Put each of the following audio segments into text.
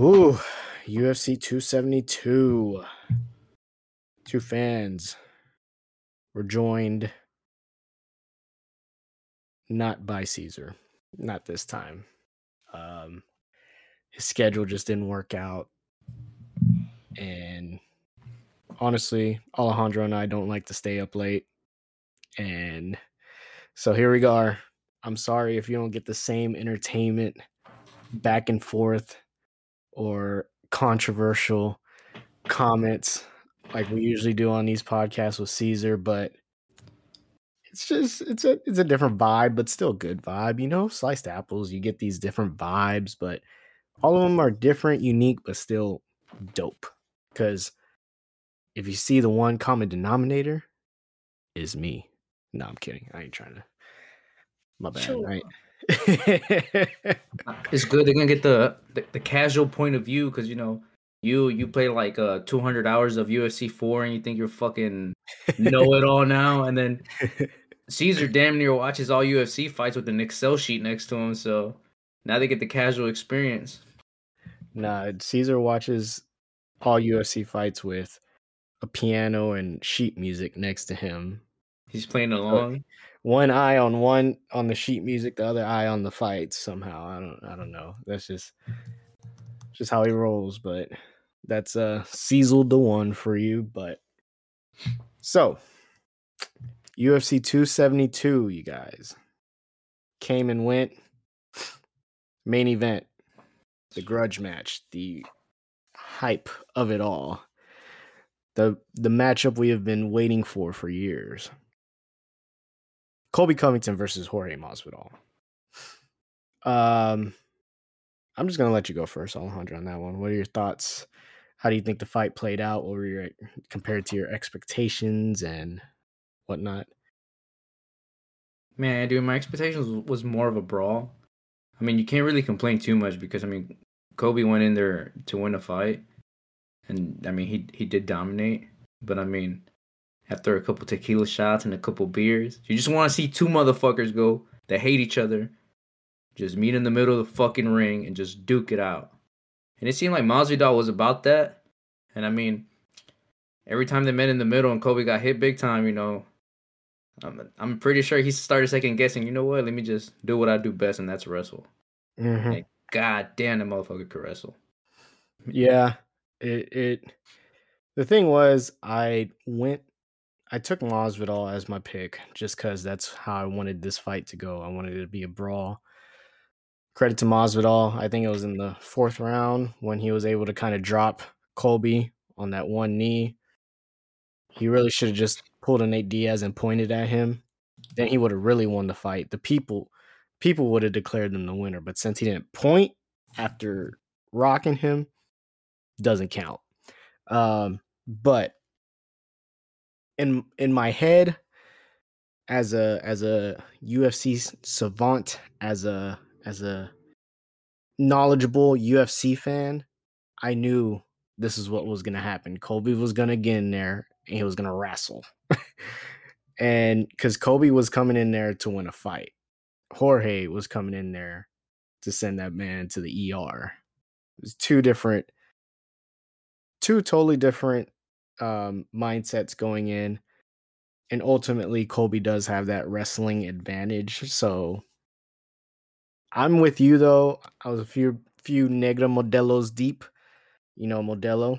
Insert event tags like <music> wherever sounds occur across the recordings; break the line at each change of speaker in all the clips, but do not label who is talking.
Ooh, UFC 272. Two fans were joined not by Caesar, not this time. Um, his schedule just didn't work out. And honestly, Alejandro and I don't like to stay up late. And so here we are. I'm sorry if you don't get the same entertainment back and forth or controversial comments like we usually do on these podcasts with Caesar, but it's just it's a it's a different vibe, but still good vibe. You know, sliced apples, you get these different vibes, but all of them are different, unique, but still dope. Because if you see the one common denominator, is me. No, I'm kidding. I ain't trying to. My bad.
Sure.
Right. <laughs>
It's good they're gonna get the the, the casual point of view because you know you you play like uh 200 hours of UFC four and you think you're fucking know it all <laughs> now, and then Caesar damn near watches all UFC fights with an Excel sheet next to him. So now they get the casual experience.
nah, Caesar watches all UFC fights with a piano and sheet music next to him.
He's playing along.
One eye on one on the sheet music, the other eye on the fights. Somehow, I don't, I don't know. That's just, just how he rolls. But that's uh, Cecil the one for you. But so, UFC 272, you guys came and went. Main event, the grudge match, the hype of it all. The the matchup we have been waiting for for years. Colby Covington versus Jorge Masvidal. Um, I'm just gonna let you go first, Alejandro, on that one. What are your thoughts? How do you think the fight played out? What were your compared to your expectations and whatnot?
Man, dude, my expectations was- more of a brawl. I mean, you can't really complain too much because I mean, Kobe went in there to win a fight, and I mean, he he did dominate. But I mean, after a couple tequila shots and a couple beers, you just want to see two motherfuckers go that hate each other, just meet in the middle of the fucking ring and just duke it out. And it seemed like Masvidal was about that. And I mean, every time they met in the middle and Kobe got hit big time, you know, I'm I'm pretty sure he started second guessing. You know what? Let me just do what I do best, and that's wrestle.
Mhm.
Like, God damn, the motherfucker could wrestle.
Yeah, it it. The thing was, I went, I took Masvidal as my pick just because that's how I wanted this fight to go. I wanted it to be a brawl. Credit to Masvidal. I think it was in the fourth round when he was able to kind of drop Colby on that one knee. He really should have just pulled a Nate Diaz and pointed at him. Then he would have really won the fight. The people, people would have declared him the winner. But since he didn't point after rocking him, doesn't count. Um, but in in my head, as a as a UFC savant, as a as a knowledgeable UFC fan, I knew this is what was gonna happen. Colby was gonna get in there and he was gonna wrestle. <laughs> and because Kobe was coming in there to win a fight, Jorge was coming in there to send that man to the ER. It was two different, two totally different um, mindsets going in. And ultimately, Colby does have that wrestling advantage. So I'm with you though. I was a few few Negra Modelos deep. You know Modelo,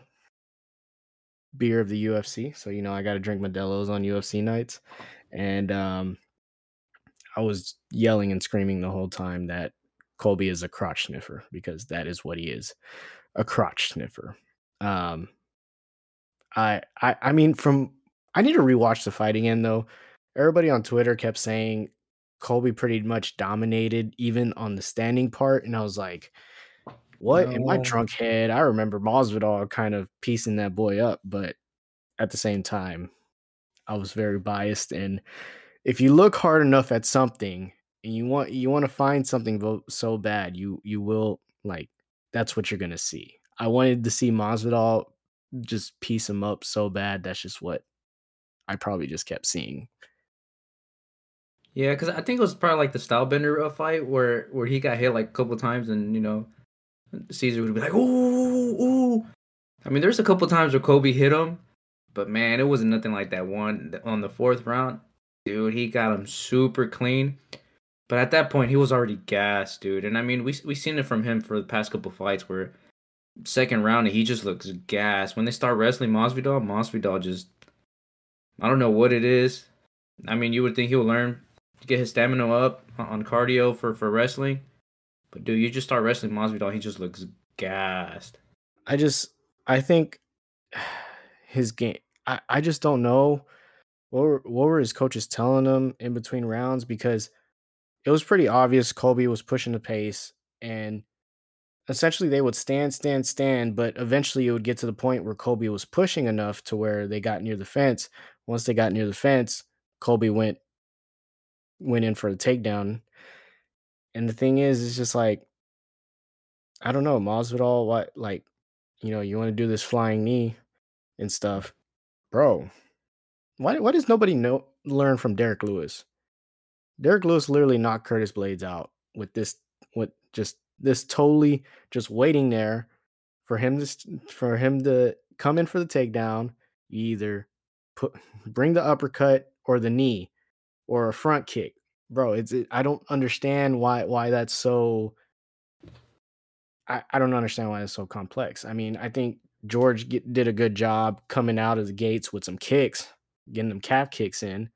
beer of the UFC. So you know I got to drink Modelos on UFC nights, and um, I was yelling and screaming the whole time that Colby is a crotch sniffer because that is what he is, a crotch sniffer. Um, I I I mean from I need to rewatch the fight again though. Everybody on Twitter kept saying Colby pretty much dominated even on the standing part, and I was like, "What?" In my
No.
drunk head, I remember Masvidal kind of piecing that boy up, but at the same time, I was very biased. And if you look hard enough at something and you want you want to find something so bad, you you will like that's what you're gonna see. I wanted to see Masvidal just piece him up so bad. That's just what I probably just kept seeing.
Yeah, because I think it was probably like the Stylebender fight where where he got hit like a couple times and you know Caesar would be like, ooh, ooh. I mean, there's a couple times where Kobe hit him, but man, it wasn't nothing like that one on the fourth round. Dude, he got him super clean. But at that point, he was already gassed, dude. And I mean, we we seen it from him for the past couple fights where second round he just looks gas. When they start wrestling Masvidal, Masvidal just I don't know what it is. I mean, you would think he'll learn to get his stamina up on cardio for for wrestling, but dude, you just start wrestling Masvidal, he just looks gassed.
I just I think <sighs> his game. I I just don't know what were, what were his coaches telling him in between rounds because it was pretty obvious Colby was pushing the pace and essentially they would stand, stand, stand, but eventually it would get to the point where Colby was pushing enough to where they got near the fence. Once they got near the fence, Colby went went in for the takedown. And the thing is, it's just like I don't know, Masvidal, what like, you know, you want to do this flying knee and stuff, bro. Why why does nobody know learn from Derrick Lewis? Derrick Lewis literally knocked Curtis Blaydes out with this with just this totally just waiting there for him to for him to come in for the takedown. Either put <laughs> bring the uppercut or the knee or a front kick, bro. It's it, I don't understand why why that's so. I, I don't understand why it's so complex. I mean, I think George get, did a good job coming out of the gates with some kicks, getting them calf kicks in.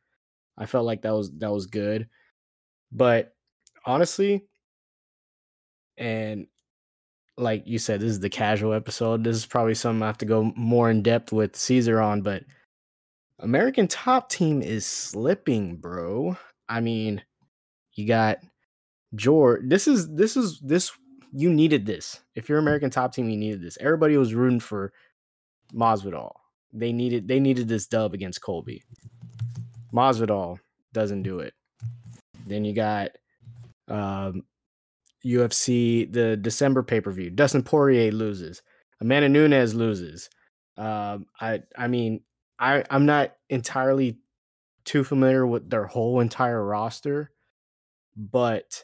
I felt like that was that was good, but honestly, and like you said, this is the casual episode. This is probably something I have to go more in depth with Caesar on, but American Top Team is slipping, bro. I mean, you got George. This is this is this you needed this. If you're American Top Team, you needed this. Everybody was rooting for Masvidal. They needed they needed this dub against Colby. Masvidal doesn't do it. Then you got um, UFC the December pay per view. Dustin Poirier loses. Amanda Nunes loses. Um, I I mean I I'm not entirely too familiar with their whole entire roster, but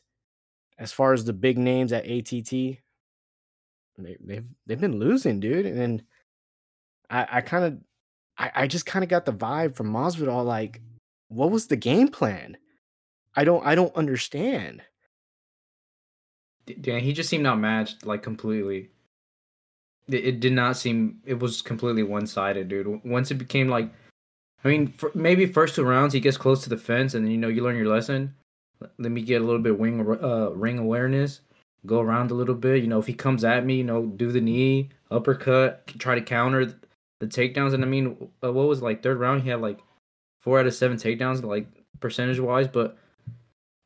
as far as the big names at ATT, they, they've they've been losing, dude. And I I kind of I, I just kind of got the vibe from Masvidal like, what was the game plan? I don't I don't understand.
Yeah, he just seemed outmatched like completely. It, it did not seem it was completely one sided, dude. Once it became like, I mean, for, maybe first two rounds he gets close to the fence, and then you know you learn your lesson. Let me get a little bit wing uh, ring awareness, go around a little bit. You know, if he comes at me, you know, do the knee uppercut, try to counter the takedowns. And I mean, uh, what was like third round? He had like four out of seven takedowns, like percentage wise, but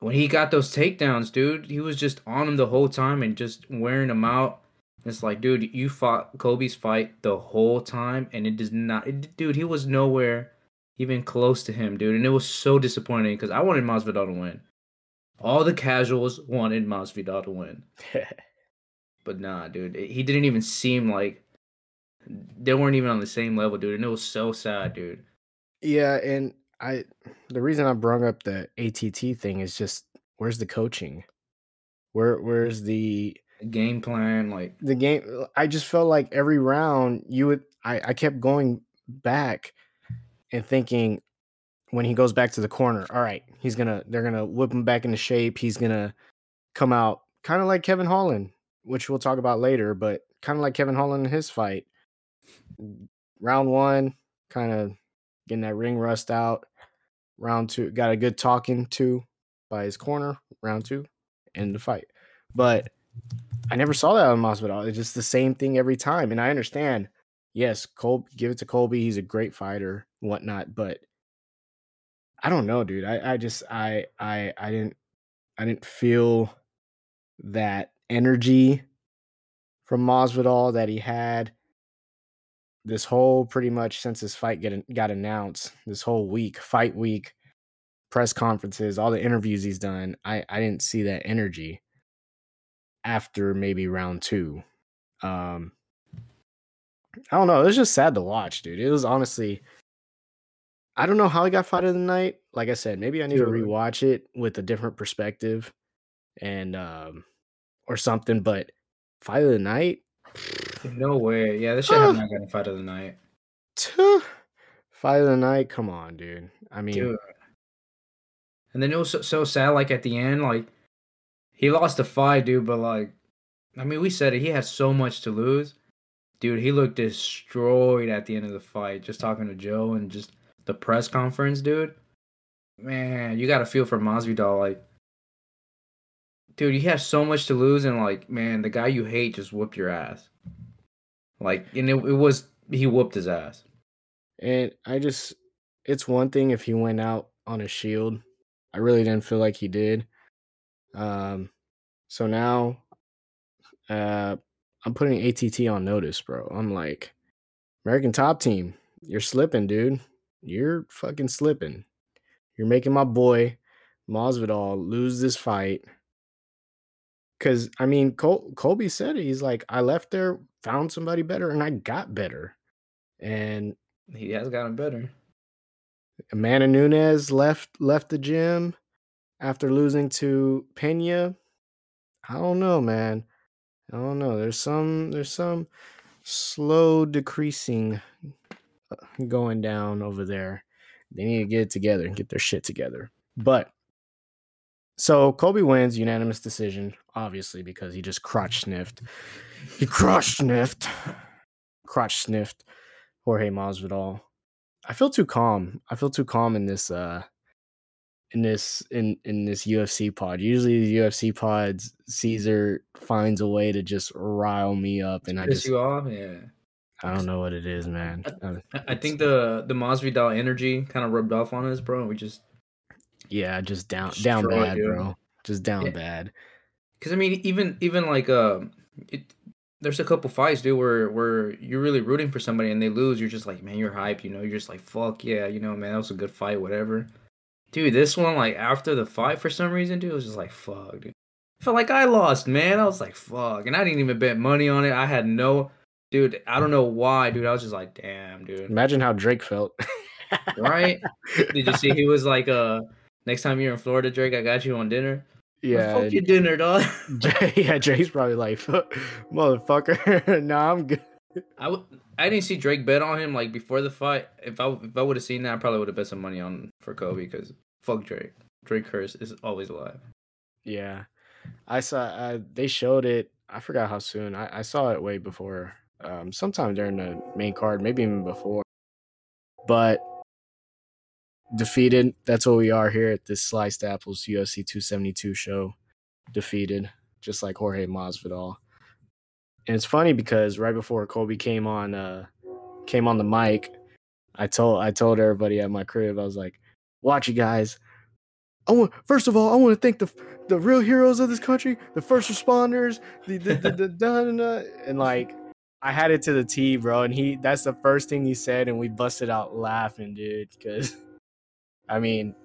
when he got those takedowns, dude, he was just on him the whole time and just wearing him out. It's like, dude, you fought Kobe's fight the whole time, and it does not, it, dude. He was nowhere even close to him, dude, and it was so disappointing because I wanted Masvidal to win. All the casuals wanted Masvidal to win, <laughs> but nah, dude, he didn't even seem like they weren't even on the same level, dude, and it was so sad, dude.
Yeah, and I the reason I brought up the ATT thing is just where's the coaching? Where where's the
game plan like
the game uh, I just felt like every round you would I I kept going back and thinking when he goes back to the corner, all right, he's going to they're going to whip him back into shape. He's going to come out kind of like Kevin Holland, which we'll talk about later, but kind of like Kevin Holland in his fight. Round 1 kind of getting that ring rust out. Round two, got a good talking to by his corner. Round two, end the fight. But I never saw that on Masvidal. It's just the same thing every time. And I understand, yes, Colby, give it to Colby. He's a great fighter, whatnot. But I don't know, dude. I, I just I I I didn't I didn't feel that energy from Masvidal that he had this whole pretty much since his fight get, got announced, this whole week, fight week, press conferences, all the interviews he's done, I, I didn't see that energy after maybe round two. Um, I don't know. It was just sad to watch, dude. It was honestly, I don't know how he got fight of the night. Like I said, maybe I need to rewatch it with a different perspective and, um, or something. But fight of the night.
No way. Yeah, this shit have not gotten fight of the night.
Fight of the night. Come on, dude. I mean,
Dude. And then it was so, so sad. Like at the end, like he lost the fight, dude. But like, I mean, we said it. He had so much to lose, dude. He looked destroyed at the end of the fight. Just talking to Joe and just the press conference, dude. Man, you got to feel for Masvidal. Like, dude, he has so much to lose, and like, man, the guy you hate just whooped your ass. Like, and it, it was he whooped his ass.
and I just, it's one thing if he went out on a shield. I really didn't feel like he did. Um, so now, uh, I'm putting ATT on notice, bro. I'm like, American Top Team, you're slipping, dude. You're fucking slipping. You're making my boy Masvidal lose this fight. Cause I mean, Col- Colby said it. He's like, I left there, found somebody better, and I got better. And
He has gotten better.
Amanda Nunes left left the gym after losing to Pena. I don't know, man. I don't know. There's some there's some slow decreasing uh, going down over there. They need to get it together and get their shit together. But so Kobe wins unanimous decision, obviously because he just crotch sniffed. He crotch sniffed, crotch sniffed Jorge Masvidal. I feel too calm. I feel too calm in this uh in this in in this UFC pod. Usually the UFC pods Caesar finds a way to just rile me up and I just
you off, yeah.
I don't know what it is, man.
I- I think the the Masvidal energy kind of rubbed off on us, bro. We just
yeah, just down down bad,
you.
bro. Just down
Yeah.
bad.
Because I mean, even even like um, it, there's a couple fights, dude, where where you're really rooting for somebody and they lose. You're just like, man, you're hyped. You know, you're just like, fuck yeah, you know, man, that was a good fight, whatever. Dude, this one, like after the fight, for some reason, dude, it was just like, fuck, dude. I felt like I lost, man. I was like, fuck, and I didn't even bet money on it. I had no, dude. I don't know why, dude. I was just like, damn, dude.
Imagine how Drake felt. <laughs>
Right? Did you see he was like, uh, next time you're in Florida, Drake, I got you on dinner.
Yeah.
fuck your dinner, dog.
Jay, <laughs> yeah, Drake's probably like, <laughs> motherfucker. <laughs> nah, I'm good.
I w- I didn't see Drake bet on him like before the fight. If I if I would have seen that, I probably would have bet some money on for Kobe because fuck Drake. Drake curse is always alive.
Yeah, I saw. Uh, they showed it. I forgot how soon. I, I saw it way before. Um, sometime during the main card, maybe even before. But defeated. That's what we are here at this Sliced Apples UFC 272 show. Defeated, just like Jorge Masvidal. And it's funny because right before Kobe came on, uh, came on the mic, I told I told everybody at my crib, I was like, "Watch you guys." I want first of all, I want to thank the the real heroes of this country, the first responders, the the, the, the dun, and like I had it to the T, bro. And he that's the first thing he said, and we busted out laughing, dude. Because I mean,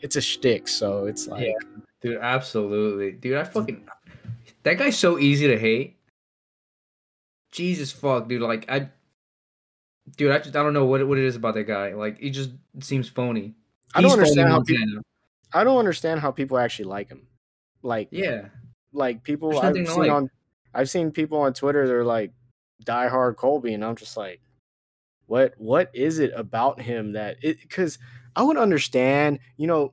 it's a shtick, so it's like
Yeah. Dude, absolutely. Dude, I fucking that guy's so easy to hate. Jesus fuck, dude. Like I Dude, I just I don't know what what it is about that guy. Like he just seems phony.
I don't
He's
understand how people.
Montana.
I don't understand how people actually like him. Like,
Yeah.
like people
There's
I've seen
like.
on, I've seen people on Twitter. They're like diehard Colby, and I'm just like, what? What is it about him that it? Because I would understand, you know,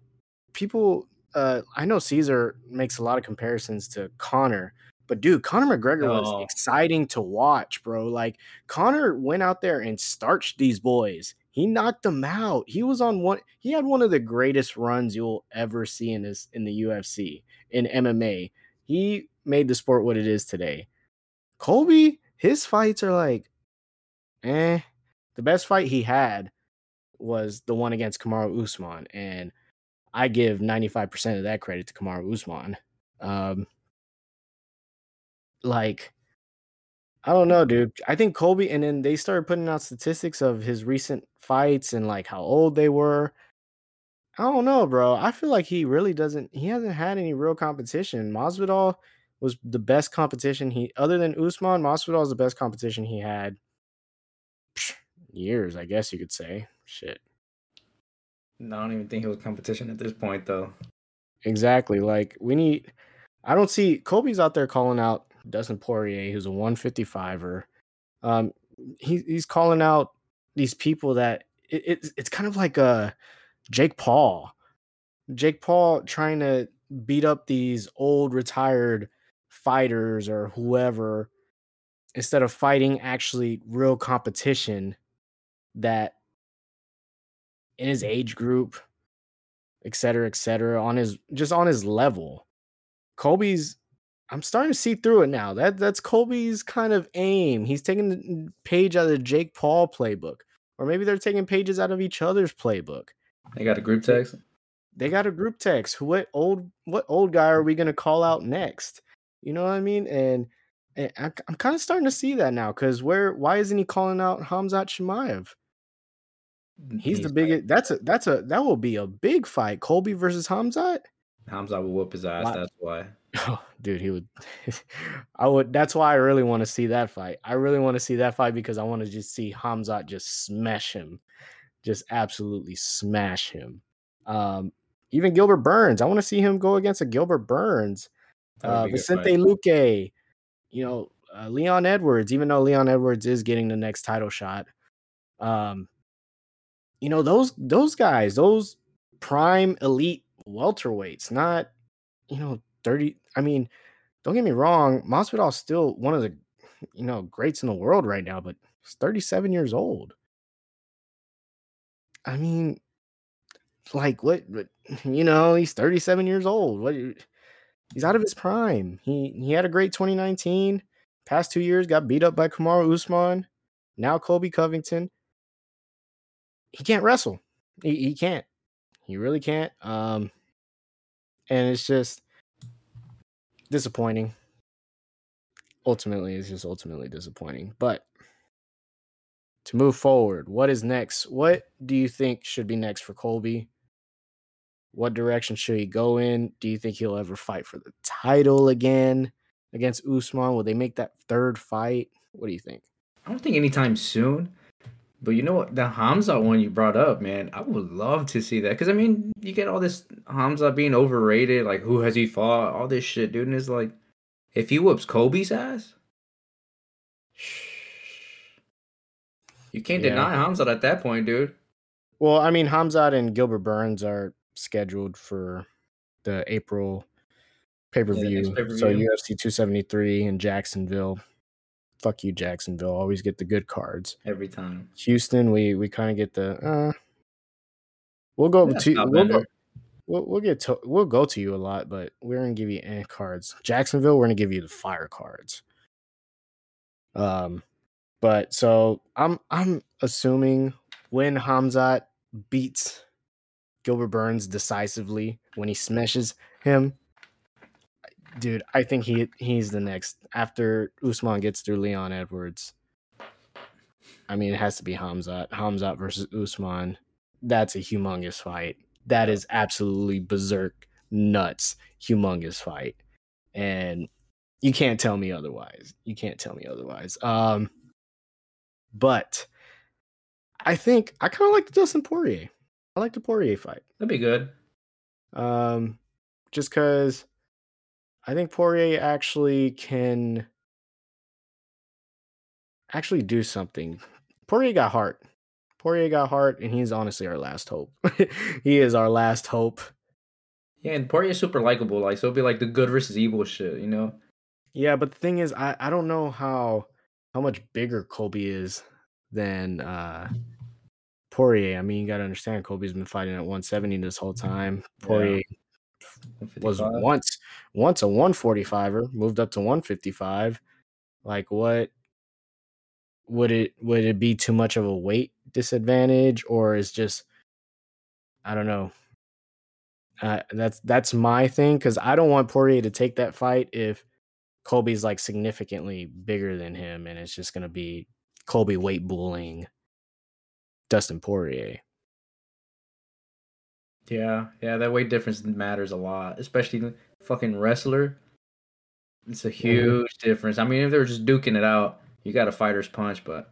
people. Uh, I know Caesar makes a lot of comparisons to Conor, but dude, Conor McGregor
No.
was exciting to watch, bro. Like Conor went out there and starched these boys. He knocked them out. He was on one. He had one of the greatest runs you'll ever see in this in the UFC in MMA. He made the sport what it is today. Colby, his fights are like, eh. The best fight he had was the one against Kamaru Usman, and I give ninety five percent of that credit to Kamaru Usman. Um, like, I don't know, dude. I think Colby, and then they started putting out statistics of his recent fights and like how old they were. I don't know, bro. I feel like he really doesn't. He hasn't had any real competition. Masvidal was the best competition he, other than Usman. Masvidal is the best competition he had. Years, I guess you could say. Shit,
No, I don't even think he was competition at this point though.
exactly. Like we need. I don't see Kobe's out there calling out Dustin Poirier, who's a 155er. Um, he, he's calling out these people that it, it, it's kind of like a Jake Paul. Jake Paul trying to beat up these old retired fighters or whoever instead of fighting actually real competition that in his age group, et cetera, et cetera, on his just on his level. Colby's I'm starting to see through it now. That that's Colby's kind of aim. He's taking the page out of the Jake Paul playbook. Or maybe they're taking pages out of each other's playbook.
They got a group text.
They got a group text. What old what old guy are we gonna call out next? You know what I mean? And, and I, am kind of starting to see that now. Because where why isn't he calling out Hamzat Chimaev? He's, He's the biggest. That's a that's a that will be a big fight. Colby versus Hamzat.
Hamzat will whoop his ass. Wow. That's why. <laughs>
Oh, dude, he would. <laughs> I would. That's why I really want to see that fight. I really want to see that fight because I want to just see Hamzat just smash him, just absolutely smash him. Um, even Gilbert Burns. I want to see him go against a Gilbert Burns. Uh, Vicente Luque. You know, uh, Leon Edwards. Even though Leon Edwards is getting the next title shot, um, you know those those guys, those prime elite welterweights, not you know 30 I mean, don't get me wrong, Masvidal's still one of the you know greats in the world right now, but he's 37 years old. I mean, like what, what <laughs> you know, he's 37 years old. What he's out of his prime. He he had a great 2019. Past two years got beat up by Kamaru Usman. Now Colby Covington. He can't wrestle. He, he can't. He really can't. Um, and it's just disappointing. Ultimately, it's just ultimately disappointing. But to move forward, what is next? What do you think should be next for Colby? What direction should he go in? Do you think he'll ever fight for the title again against Usman? Will they make that third fight? What do you think?
I don't think anytime soon. But you know what? The Hamza one you brought up, man, I would love to see that. Because, I mean, you get all this Hamza being overrated. Like, who has he fought? All this shit, dude. And it's like, if he whoops Kobe's ass, <sighs> you can't yeah. deny Hamza at that point, dude.
Well, I mean, Hamza and Gilbert Burns are scheduled for the April pay per view. Yeah, so UFC 273 in Jacksonville fuck you, Jacksonville. Always get the good cards
every time.
Houston, we we kind of get the. uh We'll go to we'll, go, we'll, we'll get to we'll go to you a lot, but we're gonna give you eh cards. Jacksonville, we're gonna give you the fire cards. Um, but so I'm I'm assuming when Hamzat beats Gilbert Burns decisively when he smashes him, dude, I think he he's the next after Usman gets through Leon Edwards. I mean, it has to be Hamzat. Hamzat versus Usman. That's a humongous fight. That is absolutely berserk, nuts, humongous fight, and you can't tell me otherwise. You can't tell me otherwise. Um, but I think I kind of like the Dustin Poirier. I like the Poirier fight.
That'd be good.
Um, just because I think Poirier actually can actually do something. Poirier got heart. Poirier got heart, and he's honestly our last hope. <laughs> he is our last hope.
Yeah, and Poirier's super likable. Like, so it'll be like the good versus evil shit, you know?
Yeah, but the thing is, I, I don't know how how much bigger Colby is than uh Poirier. I mean, you got to understand, Colby's been fighting at 170 this whole time. Poirier yeah was once once a 145er, moved up to 155. Like what would it would it be too much of a weight disadvantage or is just I don't know. Uh, that's that's my thing because I don't want Poirier to take that fight if Colby's like significantly bigger than him, and it's just gonna be Colby weight bullying Dustin Poirier.
Yeah, yeah, that weight difference matters a lot, especially fucking wrestler. It's a huge mm-hmm. difference. I mean, if they were just duking it out, you got a fighter's punch, but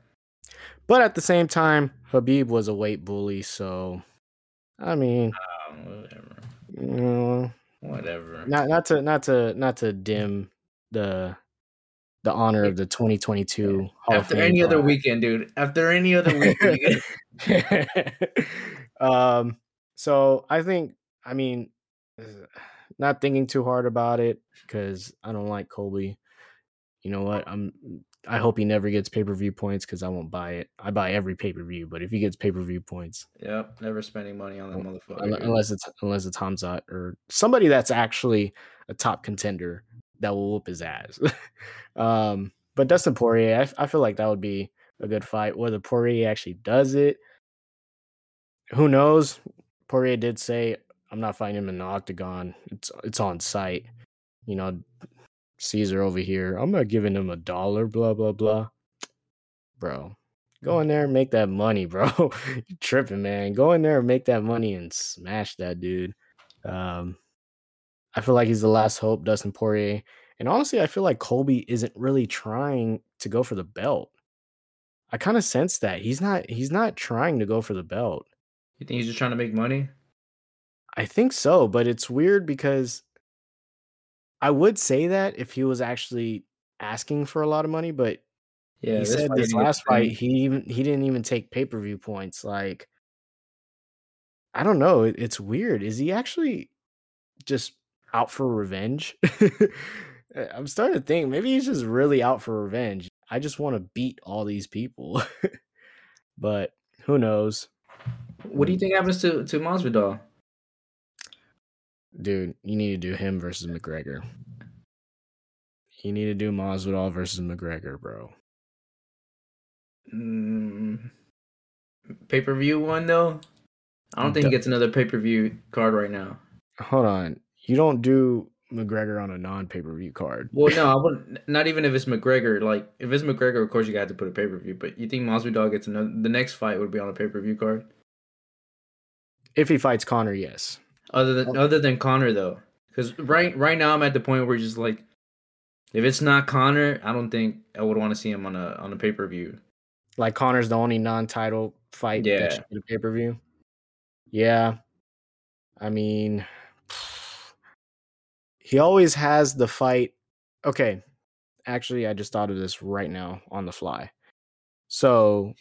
but at the same time, Khabib was a weight bully, so I mean,
um, whatever. You know, whatever.
Not not to not to not to dim the the honor of the 2022 Hall
After
of Fame
any other weekend, dude. After any other <laughs> weekend.
um, so I think, I mean, not thinking too hard about it because I don't like Colby. You know what? I'm. I hope he never gets pay per view points because I won't buy it. I buy every pay per view, but if he gets pay per view points,
yep. Never spending money on that motherfucker.
unless it's unless it's Hamzat or somebody that's actually a top contender that will whoop his ass. <laughs> um, but Dustin Poirier, I feel like that would be a good fight. Whether Poirier actually does it, who knows? Poirier did say, "I'm not fighting him in the octagon. It's it's on site." You know, Caesar over here. I'm not giving him a dollar. Blah blah blah. Bro, go in there and make that money, <laughs> bro. you tripping, man. Go in there and make that money and smash that dude. Um, I feel like he's the last hope, Dustin Poirier. And honestly, I feel like Colby isn't really trying to go for the belt. I kind of sense that he's not he's not trying to go for the belt.
You think he's just trying to make money?
I think so, but it's weird because I would say that if he was actually asking for a lot of money, but
Yeah.
he said this last fight he even he didn't even take pay per view points. Like, I don't know. it- It's weird. Is he actually just out for revenge? <laughs> I'm starting to think maybe he's just really out for revenge. I just want to beat all these people, <laughs> but who knows,
What do you hmm. think happens to to Masvidal?
Dude? You need to do him versus McGregor. You need to do Masvidal versus McGregor, bro.
Mm, pay per view one though. I don't think he gets another pay per view card right now.
Hold on, you don't do McGregor on a non pay per view card.
Well, no, I <laughs> wouldn't. Not even if it's McGregor. Like if it's McGregor, of course you got to put a pay per view. But you think Masvidal gets another? The next fight would be on a pay per view card.
If he fights Conor, yes.
Other than other than Conor though, because right right now I'm at the point where just like, if it's not Conor, I don't think I would want to see him on a on a pay per view.
Like Conor's the only non-title fight
Yeah.
that should a pay-per-view. Yeah. I mean he always has the fight. Okay. Actually, I just thought of this right now on the fly. So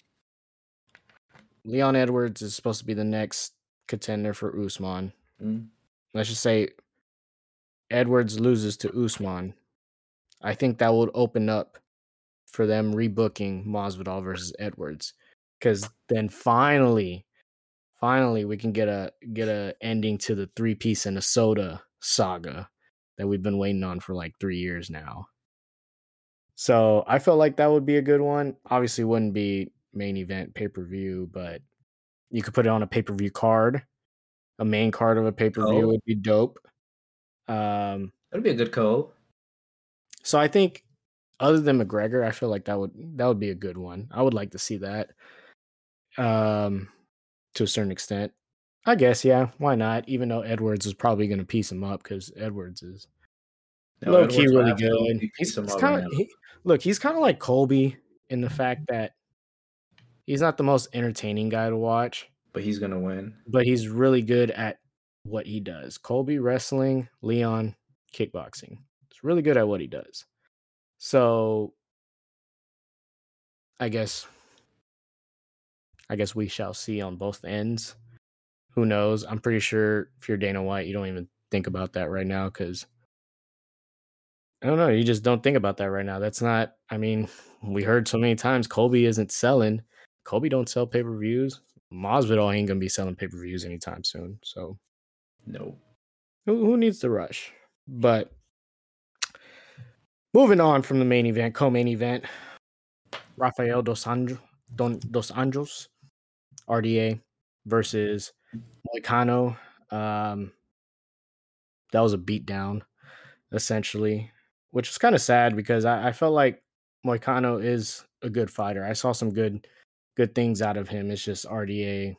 Leon Edwards is supposed to be the next contender for Usman.
Mm.
Let's just say Edwards loses to Usman. I think that would open up for them rebooking Masvidal versus Edwards, because then finally, finally we can get a get a ending to the three piece and a soda saga that we've been waiting on for like three years now. So I felt like that would be a good one. Obviously, wouldn't be main event pay per view, but you could put it on a pay per view card. A main card of a pay per view would be dope. Um,
That'd be a good co.
so I think other than McGregor, I feel like that would that would be a good one. I would like to see that. Um to a certain extent. I guess, yeah, why not? Even though Edwards is probably gonna piece him up because Edwards is low key really good. He's, he's kind of he, look, he's kind of like Colby in the fact that he's not the most entertaining guy to watch,
but he's gonna win.
but he's really good at what he does. Colby wrestling, Leon kickboxing. He's really good at what he does. So I guess I guess we shall see on both ends. Who knows? I'm pretty sure if you're Dana White, you don't even think about that right now because I don't know. You just don't think about that right now. That's not. I mean, <laughs> we heard so many times Colby isn't selling. Colby don't sell pay per views. Masvidal ain't gonna be selling pay per views anytime soon. So
No.
who, who needs to rush? But moving on from the main event, co-main event, Rafael dos Anjos, Don, dos Anjos, RDA versus Moicano. Um, that was a beatdown, essentially, which is kind of sad because I, I felt like Moicano is a good fighter. I saw some good good things out of him. It's just RDA.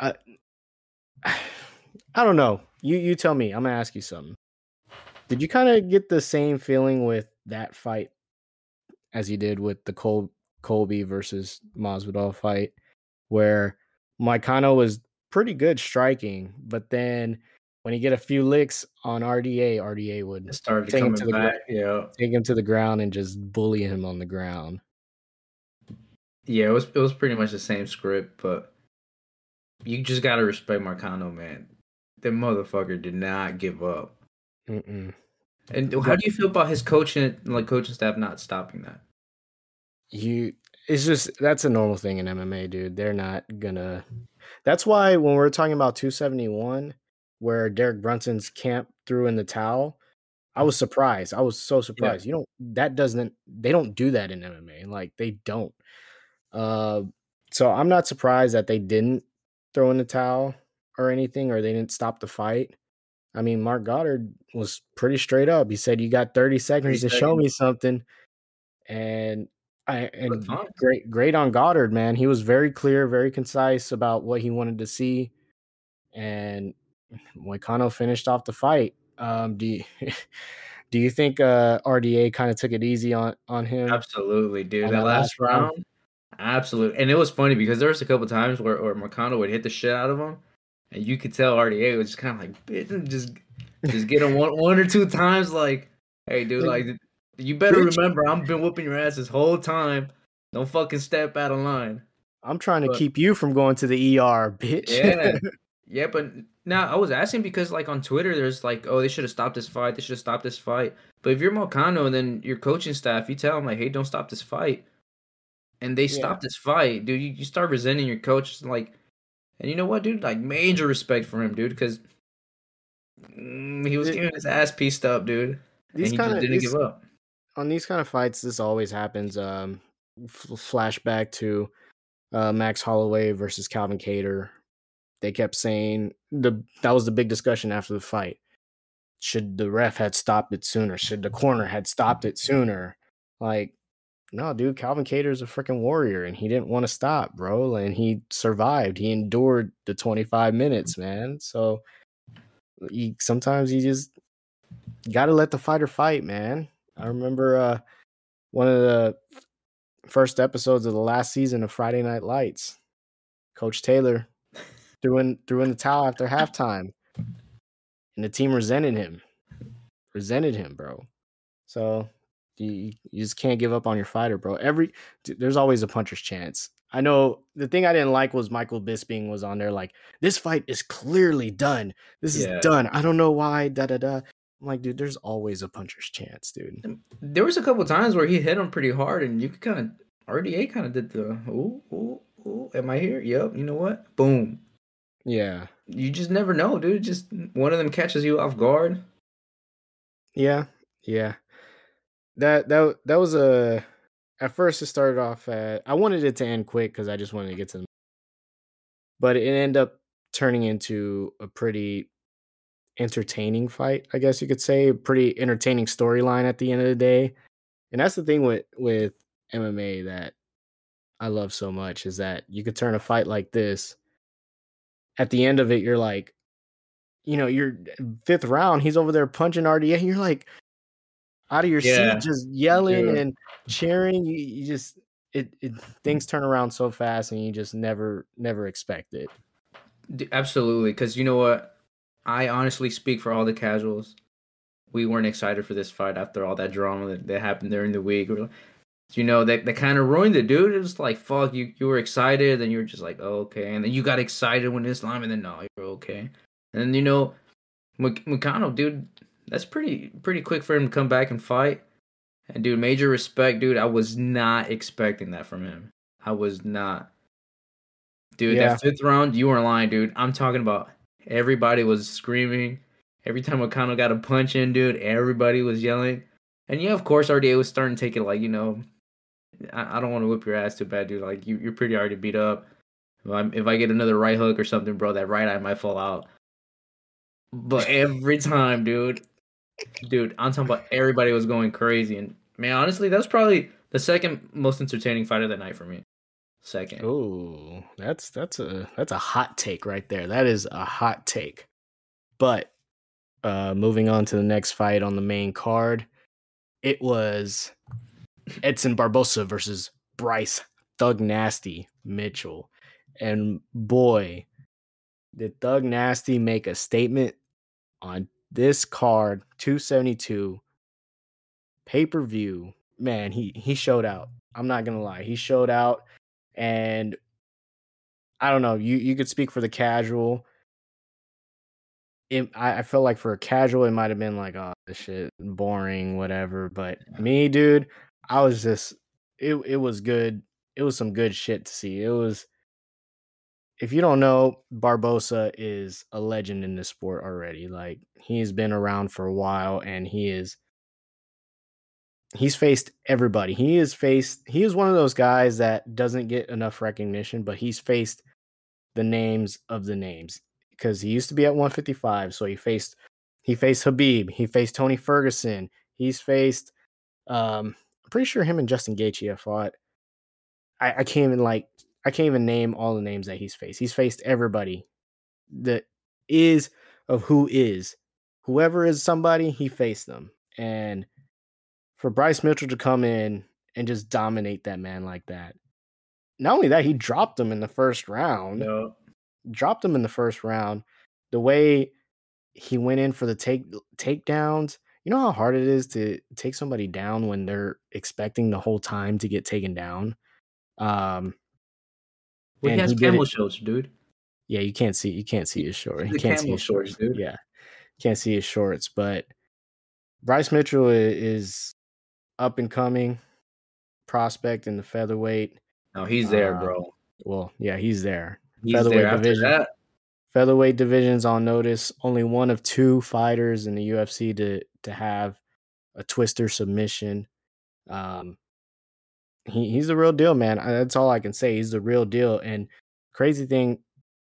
I, <sighs> I don't know. You you tell me. I'm gonna ask you something. Did you kind of get the same feeling with that fight as you did with the Col- Colby versus Masvidal fight, where Moicano was pretty good striking, but then when he get a few licks on RDA, RDA would
start
take him
coming
to the
back.
ground,
Yeah,
take him to the ground and just bully him on the ground.
Yeah. It was it was pretty much the same script, but you just gotta respect Moicano, man. The motherfucker did not give up.
Mm-mm.
And how do you feel about his coaching, like coaching staff, not stopping that?
You, it's just that's a normal thing in MMA, dude. They're not gonna. That's why when we're talking about 271, where Derek Brunson's camp threw in the towel, I was surprised. I was so surprised. You don't. That doesn't. They don't do that in MMA. Like they don't. Uh, so I'm not surprised that they didn't throw in the towel or anything, or they didn't stop the fight. I mean, Marc Goddard was pretty straight up. He said, "You got 30 seconds to show
seconds.
me something," and I and great, great on Goddard, man. He was very clear, very concise about what he wanted to see, and Moicano finished off the fight. Um, do you <laughs> do you think uh, RDA kind of took it easy on on him?
Absolutely, dude.
On
That
that
last
last round?
round, absolutely. And it was funny because there was a couple times where, where Moicano would hit the shit out of him, and you could tell RDA was just kind of like, "Bitch, just just get him one one or two times. Like, hey, dude,
Like,
like <laughs> you better
bitch.
remember, I've been whooping your ass this whole time. Don't fucking step out of line.
I'm trying to
But-
keep you from going to the ER, bitch.
Yeah. <laughs> Yeah, but now I was asking because like on Twitter, there's like, oh, they should have stopped this fight. They should have stopped this fight. But if you're Moicano and then your coaching staff, you tell them like, hey, don't stop this fight, and they
Yeah.
stop this fight, dude. You, you start resenting your coach, like, and you know what, dude? Like major respect for him, dude, because he was getting his ass pieced up, dude, and
these
he
kinda,
didn't give up.
on these kind of fights, this always happens. Um, f- flashback to uh, Max Holloway versus Calvin Kattar. They kept saying the that was the big discussion after the fight. Should the ref had stopped it sooner? Should the corner had stopped it sooner? Like, no, dude, Calvin Kattar's a freaking warrior, and he didn't want to stop, bro, and he survived. He endured the 25 minutes, man. So, you, sometimes you just got to let the fighter fight, man. I remember uh, one of the first episodes of the last season of Friday Night Lights. Coach Taylor threw in threw in the towel after halftime, and the team resented him, resented him, bro. So you you just can't give up on your fighter, bro. Every there's always a puncher's chance. I know the thing I didn't like was Michael Bisping was on there like this fight is clearly done. This is done. I don't know why. Da da da. I'm like, dude, there's always a puncher's chance, dude.
There was a couple times where he hit him pretty hard, and you could kind of RDA kind of did the ooh ooh ooh. Am I here? Yep. You know what? Boom.
Yeah.
You just never know, dude. Just one of them catches you off guard.
Yeah, yeah. That that that was a. At first, it started off at. I wanted it to end quick because I just wanted to get to. The, but it ended up turning into a pretty entertaining fight. I guess you could say a pretty entertaining storyline at the end of the day, and that's the thing with with MMA that I love so much is that you could turn a fight like this. At the end of it, you're like, you know, you're fifth round, he's over there punching RDA, and you're like out of your
Yeah,
seat, just yelling
dude.
and cheering. You, you just it, it things turn around so fast, and you just never never expect it.
Absolutely, because you know what? I honestly speak for all the casuals. We weren't excited for this fight after all that drama that, that happened during the week. We're like- You know, that, that kind of ruined it, dude. It was like, fuck, you, you were excited, and you were just like, oh, okay. And then you got excited when Islam, and then, no, you're okay. And then, you know, Mc- McConnell, dude, that's pretty pretty quick for him to come back and fight. And, dude, major respect, dude. I was not expecting that from him. I was not. Dude,
Yeah.
that fifth round, you weren't lying, dude. I'm talking about everybody was screaming. Every time O'Connell got a punch in, dude, everybody was yelling. And yeah, of course, RDA was starting to take it like, you know, I, I don't want to whip your ass too bad, dude. Like, you, you're pretty already beat up. If, I'm, if I get another right hook or something, bro, that right eye might fall out. But every time, dude, dude, I'm talking about everybody was going crazy. And man, honestly, that was probably the second most entertaining fight of the night for me. Second.
Oh, that's that's a that's a hot take right there. That is a hot take. But uh moving on to the next fight on the main card, it was Edson Barbosa versus Bryce Thug Nasty Mitchell. And boy, did Thug Nasty make a statement on this card, 272 pay per view. Man, he he showed out. I'm not gonna lie, he showed out, and I don't know. You you could speak for the casual. It, I, I felt like for a casual, it might have been like, oh, this shit boring, whatever. But me, dude, I was just it. It was good. It was some good shit to see. It was. If you don't know, Barboza is a legend in this sport already. Like he's been around for a while, and he is he's faced everybody. He is faced he is one of those guys that doesn't get enough recognition, but he's faced the names of the names because he used to be at 155, so he faced he faced Khabib, he faced Tony Ferguson, he's faced um I'm pretty sure him and Justin Gaethje have fought. I, I can't even like I can't even name all the names that he's faced. He's faced everybody that is of who is. Whoever is somebody, he faced them. And for Bryce Mitchell to come in and just dominate that man like that. Not only that, he dropped him in the first round.
No.
Dropped him in the first round. The way he went in for the take takedowns. You know how hard it is to take somebody down when they're expecting the whole time to get taken down. Um,
well, he has he camel shorts, dude.
Yeah, you can't see you can't see his shorts. He can't see his shorts, dude. Yeah, can't see his shorts. But Bryce Mitchell is up and coming prospect in the featherweight.
No, he's there, uh, bro.
Well, yeah, he's there.
He's featherweight there division.
Featherweight division's on notice. Only one of two fighters in the UFC to to have a twister submission. Um, he he's the real deal, man. That's all I can say. He's the real deal. And crazy thing,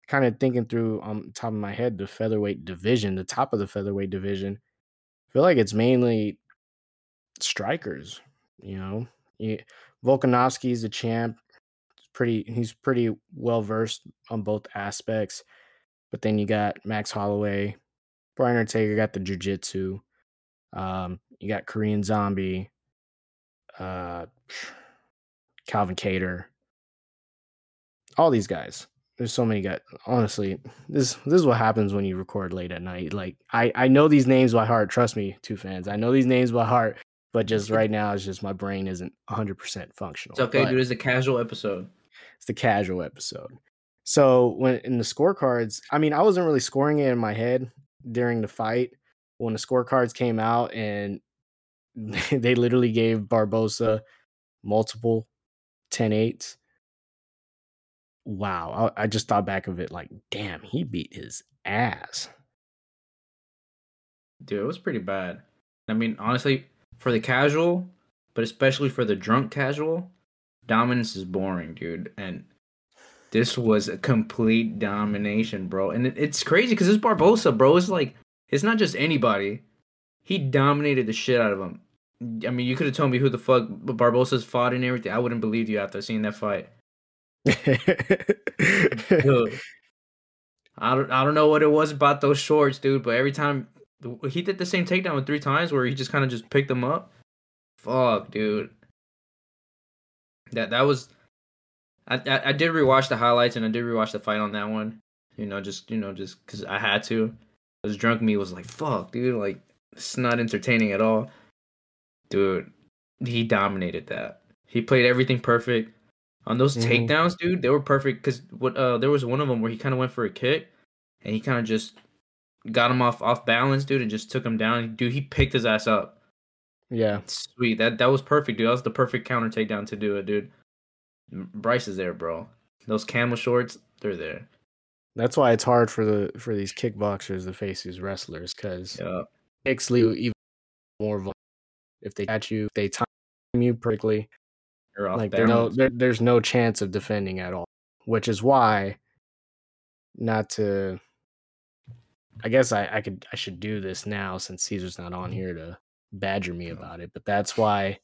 kind of thinking through on top of my head, the featherweight division, the top of the featherweight division. I feel like it's mainly strikers. You know, he, Volkanovski's a champ. Pretty, he's pretty well versed on both aspects. But then you got Max Holloway, Brian Ortega got the jujitsu. Um, you got Korean Zombie, uh, Calvin Kattar, all these guys. There's so many guys. Honestly, this this is what happens when you record late at night. Like I I know these names by heart. Trust me, two fans. I know these names by heart. But just right now, it's just my brain isn't 100% functional.
It's okay,
but
dude. It's a casual episode.
It's the casual episode. So when in the scorecards, I mean, I wasn't really scoring it in my head during the fight. When the scorecards came out and <laughs> they literally gave Barboza multiple 10 8s. Wow. I, I just thought back of it like, damn, he beat his ass.
Dude, it was pretty bad. I mean, honestly, for the casual, but especially for the drunk casual, dominance is boring, dude. And this was a complete domination, bro. And it, it's crazy because it's Barboza, bro. It's like it's not just anybody. He dominated the shit out of him. I mean, you could have told me who the fuck Barboza's fought and everything. I wouldn't believe you after seeing that fight. <laughs> dude, I don't, I don't know what it was about those shorts, dude. But every time he did the same takedown with three times where he just kind of just picked them up. Fuck, dude. That that was. I, I, I did rewatch the highlights and I did rewatch the fight on that one. You know, just you know, just because I had to. Because drunk me was like, "Fuck, dude! Like, it's not entertaining at all." Dude, he dominated that. He played everything perfect on those mm-hmm. takedowns, dude. They were perfect because what uh, there was one of them where he kind of went for a kick, and he kind of just got him off off balance, dude, and just took him down. Dude, he picked his ass up.
Yeah,
sweet. That that was perfect, dude. That was the perfect counter takedown to do it, dude. Bryce is there, bro. Those camel shorts, they're there.
That's why it's hard for the for these kickboxers to face these wrestlers because yeah. even more vulnerable. If they catch you, they time you perfectly. Like no, there, there's no chance of defending at all. Which is why, not to I guess I, I could I should do this now since Caesar's not on here to badger me about it. But that's why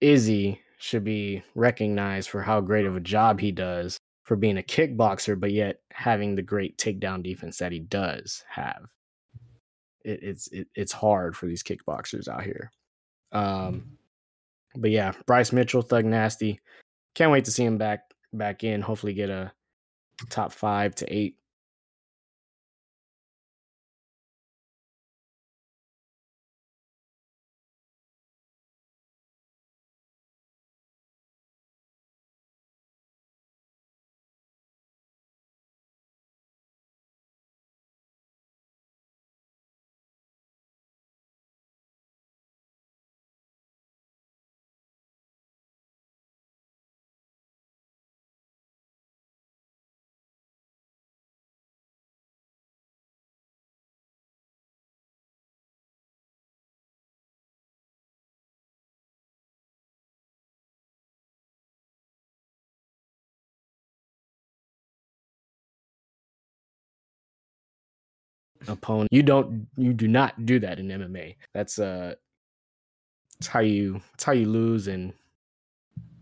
Izzy should be recognized for how great of a job he does for being a kickboxer, but yet having the great takedown defense that he does have. It, it's it, it's hard for these kickboxers out here. Um, but yeah, Bryce Mitchell, Thug Nasty. Can't wait to see him back back in. Hopefully, get a top five to eight opponent. You don't you do not do that in MMA. That's uh it's how you it's how you lose and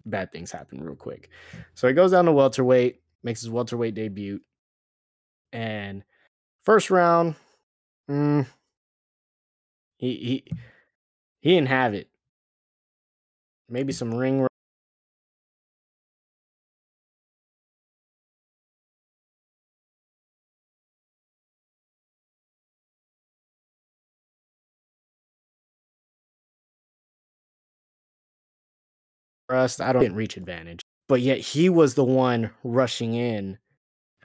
bad things happen real quick. So he goes down to welterweight, makes his welterweight debut, and first round, mm, he he he didn't have it. Maybe some ring rust. I don't didn't reach advantage, but yet he was the one rushing in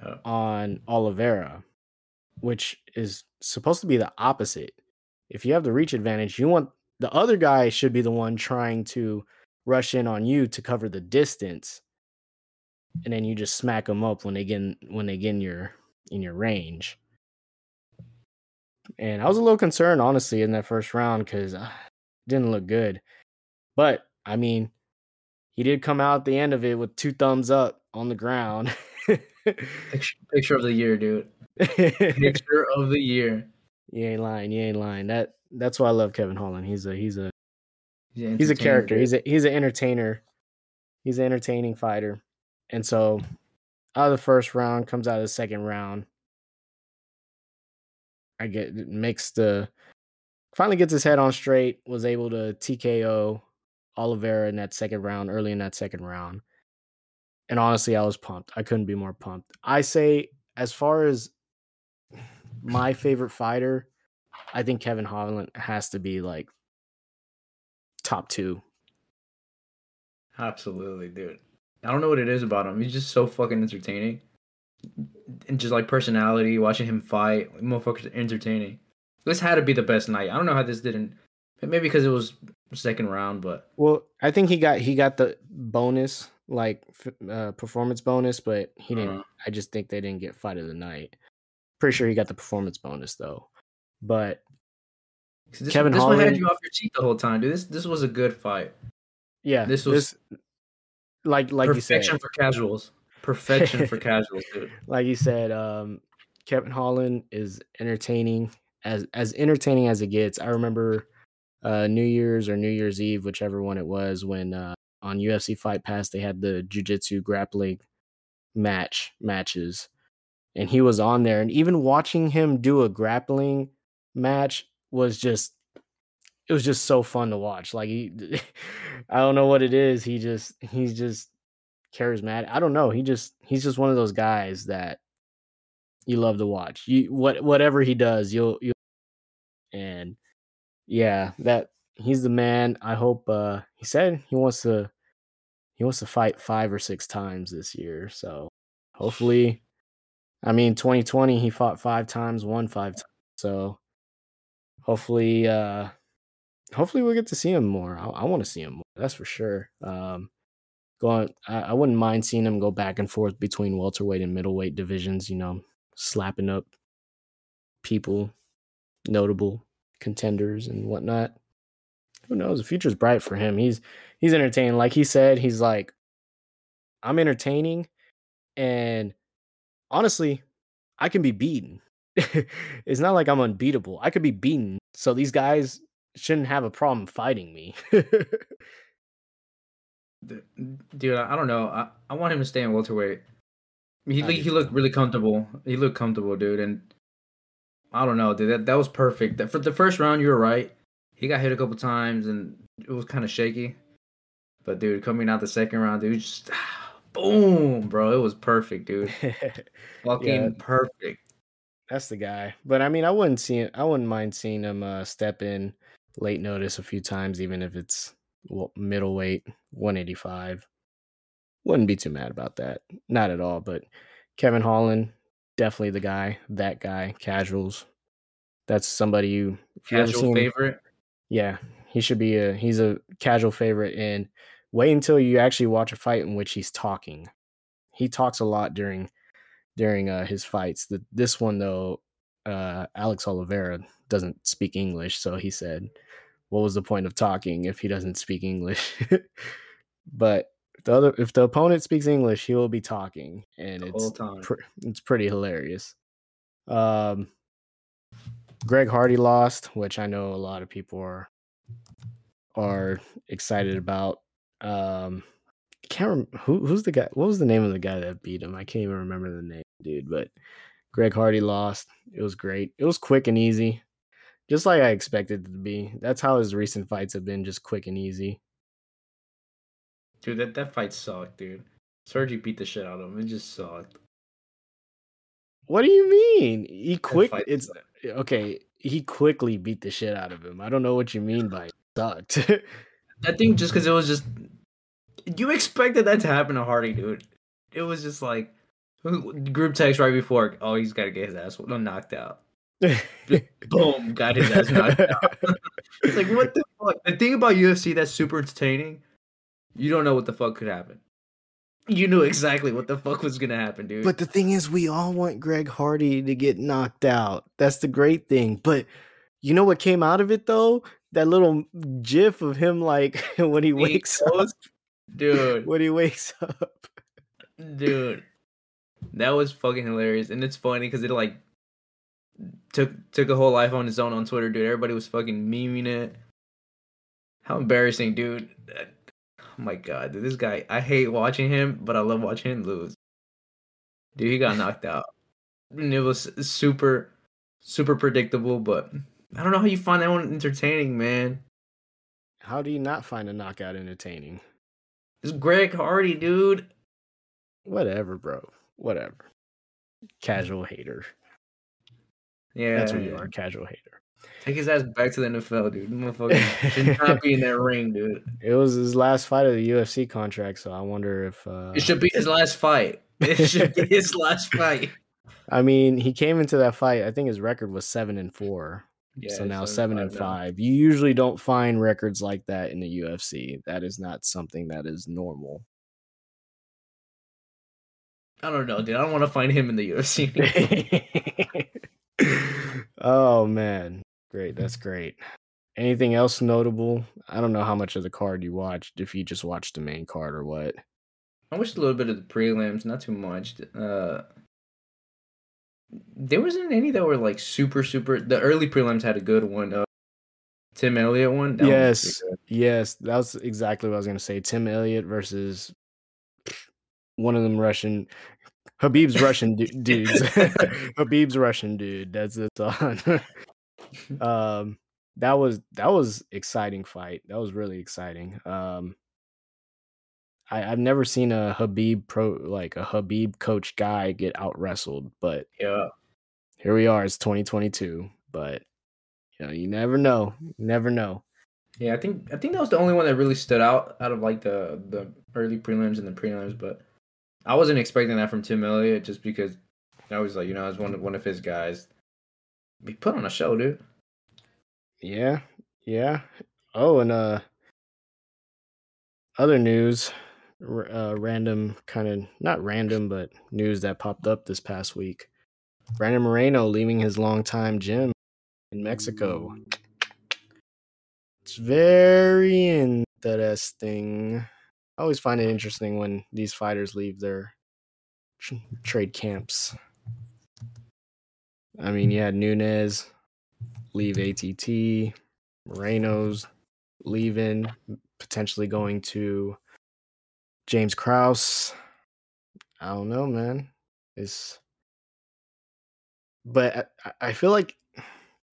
Oh.
on Oliveira, which is supposed to be the opposite. If you have the reach advantage, you want the other guy should be the one trying to rush in on you to cover the distance, and then you just smack them up when they get in, when they get in your in your range. And I was a little concerned, honestly, in that first round because uh, didn't look good. But I mean, he did come out at the end of it with two thumbs up on the ground. <laughs>
Picture, picture of the year, dude. <laughs> Picture of the year.
You ain't lying. You ain't lying. That that's why I love Kevin Holland. He's a he's a
Yeah,
he's a character.
dude.
He's a he's an entertainer. He's an entertaining fighter. And so out of the first round, comes out of the second round. I get makes the uh, finally gets his head on straight, was able to TKO Oliveira in that second round, early in that second round. And honestly, I was pumped. I couldn't be more pumped. I say, as far as my favorite fighter, I think Kevin Holland has to be like top two.
Absolutely, dude. I don't know what it is about him. He's just so fucking entertaining. And just like personality, watching him fight, motherfuckers entertaining. This had to be the best night. I don't know how this didn't. Maybe because it was second round, but
Well, I think he got he got the bonus like uh, performance bonus, but he didn't.
Uh.
I just think they didn't get fight of the night. Pretty sure he got the performance bonus though. But
this,
Kevin
this one had you off your seat the whole time, dude. This this was a good fight.
yeah,
This was
like like you said,
Perfection for casuals. Perfection for casuals, dude. <laughs>
like you said, um, Kevin Holland is entertaining as as entertaining as it gets. I remember uh, New Year's or New Year's Eve, whichever one it was, when uh, on UFC Fight Pass they had the jujitsu grappling match matches, and he was on there, and even watching him do a grappling match was just it was just so fun to watch. Like he, <laughs> I don't know what it is. He just he's just charismatic. I don't know. He just he's just one of those guys that you love to watch. You what whatever he does, you'll you'll and yeah, that he's the man. I hope uh he said he wants to he wants to fight 5 or 6 times this year. So hopefully I mean 2020 he fought 5 times, won 5 times. So hopefully uh hopefully we'll get to see him more. I, I want to see him more. That's for sure. Um going I, I wouldn't mind seeing him go back and forth between welterweight and middleweight divisions, you know, slapping up people, notable contenders and whatnot. Who knows? The future's bright for him. He's he's entertaining. Like he said, he's like, I'm entertaining, and honestly, I can be beaten. <laughs> it's not like I'm unbeatable. I could be beaten. So these guys shouldn't have a problem fighting me. <laughs>
Dude, I don't know. I, I want him to stay in welterweight. He he looked really comfortable. He looked comfortable, dude. And I don't know, dude. That that was perfect. That, for the first round, you were right. He got hit a couple times, and it was kind of shaky. But dude, coming out the second round, dude, just <sighs> boom, bro. It was perfect, dude. <laughs> Fucking
Yeah.
perfect.
That's the guy. But I mean, I wouldn't see it. I wouldn't mind seeing him uh, step in late notice a few times, even if it's well, middleweight, 185. Wouldn't be too mad about that. Not at all. But Kevin Holland, definitely the guy. That guy. Casuals. That's somebody you if you ever
Casual favorite.
Yeah, he should be a. He's a casual favorite. And wait until you actually watch a fight in which he's talking. He talks a lot during during uh, his fights. The, this one though, uh, Alex Oliveira doesn't speak English, so he said, "What was the point of talking if he doesn't speak English?" <laughs> but the other, if the opponent speaks English, he will be talking, and
The
it's pr- it's pretty hilarious. Um, Greg Hardy lost, which I know a lot of people are are excited about. Um, can't remember who who's the guy. What was the name of the guy that beat him? I can't even remember the name, dude. But Greg Hardy lost. It was great. It was quick and easy, just like I expected it to be. That's how his recent fights have been, just quick and easy.
Dude, that, that fight sucked, dude. Sergi beat the shit out of him. It just sucked.
What do you mean? He quick. It's
sucked.
okay. He quickly beat the shit out of him. I don't know what you mean by sucked. <laughs>
I think just because it was just you expected that to happen to Hardy, dude. It was just like group text right before. Oh, he's got to get his ass knocked out. <laughs> Boom, got his ass knocked out. It's <laughs> like what the fuck? The thing about UFC that's super entertaining, you don't know what the fuck could happen. You knew exactly what the fuck was gonna happen, dude.
But the thing is, we all want Greg Hardy to get knocked out. That's the great thing. But you know what came out of it though? That little gif of him like <laughs> when he
He
wakes up.
dude, <laughs>
When he wakes up.
dude, that was fucking hilarious, and it's funny because it like took took a whole life on its own on Twitter, dude. Everybody was fucking memeing it. How embarrassing, dude! Oh my god, dude, this guy. I hate watching him, but I love watching him lose. Dude, he got <laughs> knocked out, and it was super, super predictable. But I don't know how you find that one entertaining, man.
How do you not find a knockout entertaining?
It's Greg Hardy, dude.
Whatever, bro. Whatever. Casual hater.
Yeah,
That's what you are, casual hater.
Take his ass back to the NFL, dude. Motherfucker <laughs> should not be in that ring, dude.
It was his last fight of the UFC contract, so I wonder if uh
It should be his last fight. It <laughs> should be his last fight.
I mean, he came into that fight. I think his record was seven and four. so now seven and
now.
five. You usually don't find records like that in the UFC. That is not something that is normal.
I don't know, dude. I don't want to find him in the UFC. <laughs>
oh man, great. That's great. Anything else notable? I don't know how much of the card you watched. If you just watched the main card or what.
I watched a little bit of the prelims, not too much. Uh, there wasn't any that were like super, super. The early prelims had a good one. Uh, Tim Elliott one. that
Yes.
good.
Yes, that was exactly what I was gonna say. Tim Elliott versus one of them Russian. Khabib's Russian du- <laughs> dudes. <laughs> Khabib's Russian dude. That's it. on. <laughs> um, that was that was exciting fight. That was really exciting. Um, I, I've never seen a Khabib pro like a Khabib coach guy get out wrestled, but
Yeah.
here we are. It's 2022, but you know you never know. You never know.
Yeah, I think I think that was the only one that really stood out out of like the the early prelims and the prelims, but I wasn't expecting that from Tim Elliott just because I was like, you know, I was one of one of his guys. He put on a show, dude.
Yeah, yeah. Oh, and uh, other news, uh, random kind of not random, but news that popped up this past week. Brandon Moreno leaving his longtime gym in Mexico. It's very interesting. I always find it interesting when these fighters leave their tr- trade camps. I mean, you had Nunez leave ATT, Moreno's leaving, potentially going to James Krause. I don't know, man. It's but I, I feel like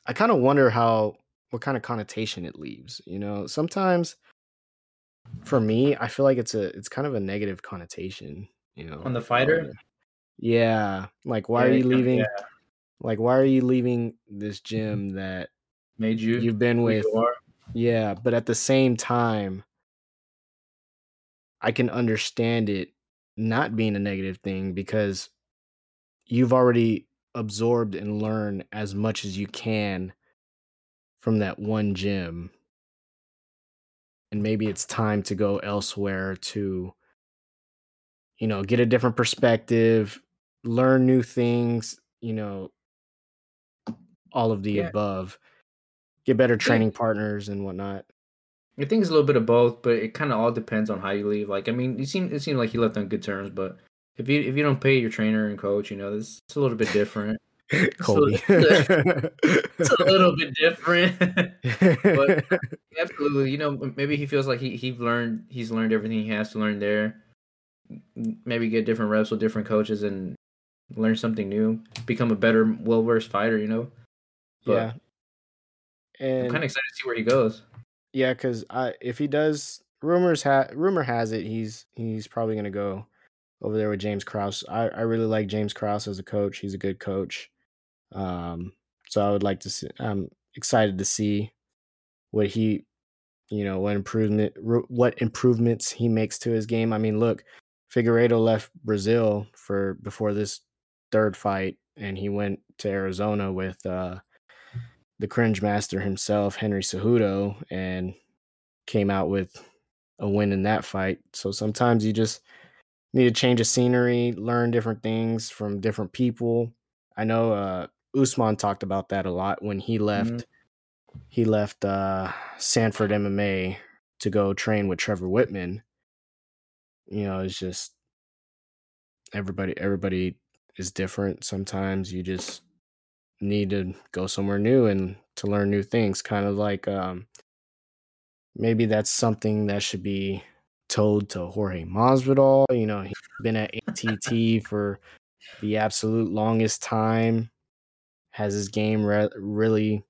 I kind of wonder how what kind of connotation it leaves. You know, sometimes for me, I feel like it's a it's kind of a negative connotation. You know,
On the fighter?
uh, yeah, like why are you leaving?
yeah.
Like why are you leaving this gym that
Made you.
you've been with?
you.
Yeah, but at the same time, I can understand it not being a negative thing because you've already absorbed and learned as much as you can from that one gym. And maybe it's time to go elsewhere to, you know, get a different perspective, learn new things, you know, all of the
Yeah.
above, get better training partners and whatnot.
I think it's a little bit of both, but it kind of all depends on how you leave. Like, I mean, it seemed it seemed like he left on good terms, but if you if you don't pay your trainer and coach, you know, this it's a little bit different.
Colby. <laughs>
So, <laughs> it's a little bit different, <laughs> but absolutely, you know, maybe he feels like he he learned he's learned everything he has to learn there. Maybe get different reps with different coaches and learn something new, become a better, well versed fighter. You know.
But yeah.
And I'm kind of excited to see where he goes.
Yeah, because I if he does, rumors ha rumor has it he's he's probably gonna go over there with James Krause. I, I really like James Krause as a coach. He's a good coach. Um, so I would like to see. I'm excited to see what he, you know, what improvement, what improvements he makes to his game. I mean, look, Figueiredo left Brazil for before this third fight, and he went to Arizona with uh, the cringe master himself, Henry Cejudo, and came out with a win in that fight. So sometimes you just need to change of scenery, learn different things from different people. I know uh, Usman talked about that a lot when he left. Mm-hmm. He left uh, Sanford MMA to go train with Trevor Wittman. You know, it's just everybody. Everybody is different. Sometimes you just need to go somewhere new and to learn new things. Kind of like um, maybe that's something that should be told to Jorge Masvidal. You know, he's been at ATT for the absolute longest time. Has his game re- really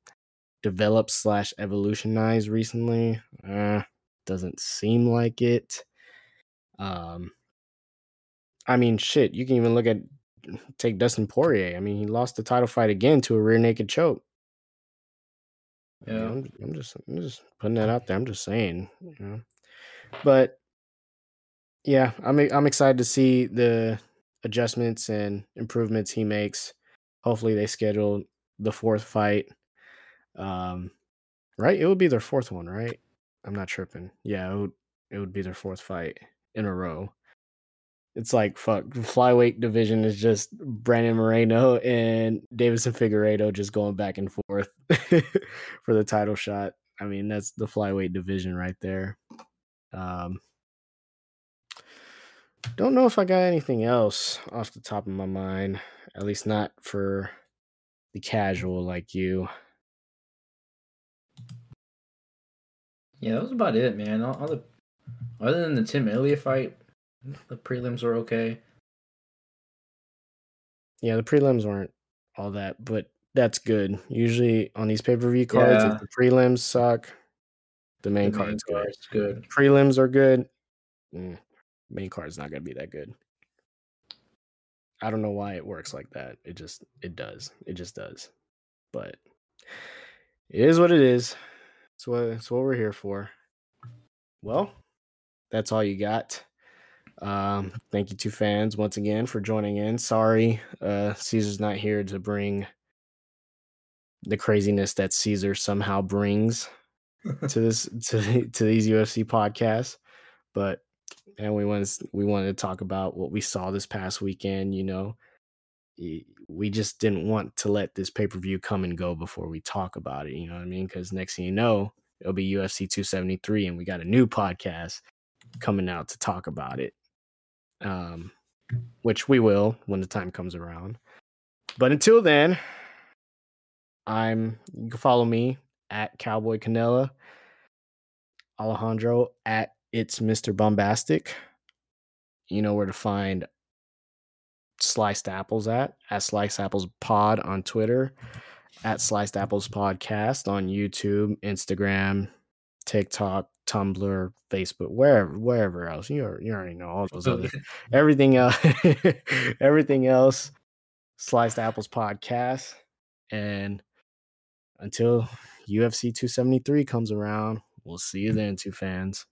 developed slash evolutionized recently? Uh, doesn't seem like it. Um, I mean, shit. You can even look at take Dustin Poirier. I mean, he lost the title fight again to a rear naked choke. Yeah, I'm, I'm, just I'm just putting that out there. I'm just saying, you know. But yeah, I'm I'm excited to see the adjustments and improvements he makes. Hopefully, they schedule the fourth fight. Um, right? It would be their fourth one, right? I'm not tripping. Yeah, it would. It would be their fourth fight in a row. It's like fuck. The flyweight division is just Brandon Moreno and Deiveson Figueiredo just going back and forth <laughs> for the title shot. I mean, that's the flyweight division right there. Um, don't know if I got anything else off the top of my mind. At least not for the casual like you.
Yeah, that was about it, man. All, all the other than the Tim Elliott fight, the prelims were okay.
Yeah, the prelims weren't all that, but that's good. Usually on these pay per view cards, yeah. if the prelims suck, the main, the main card's good. good. Prelims are good. Mm, main card's not gonna be that good. I don't know why it works like that. It just it does. It just does. But it is what it is. It's what it's what we're here for. Well, that's all you got. Um, thank you to fans once again for joining in. Sorry, uh, Caesar's not here to bring the craziness that Caesar somehow brings <laughs> to this to to these UFC podcasts, but and we wanted we wanted to talk about what we saw this past weekend. You know, we just didn't want to let this pay per view come and go before we talk about it. You know what I mean? Because next thing you know, it'll be UFC 273, and we got a new podcast coming out to talk about it. Um, which we will when the time comes around. But until then, I'm you can follow me at Cowboy Canela, Alejandro at it's Mr. Bombastic. You know where to find Sliced Apples at, at Sliced Apples Pod on Twitter, at Sliced Apples Podcast on YouTube, Instagram, TikTok, Tumblr, Facebook, wherever, wherever else. You, you already know all those other <laughs> everything else, <laughs> everything else. Sliced Apples Podcast, and until UFC 273 comes around, we'll see you then, two fans.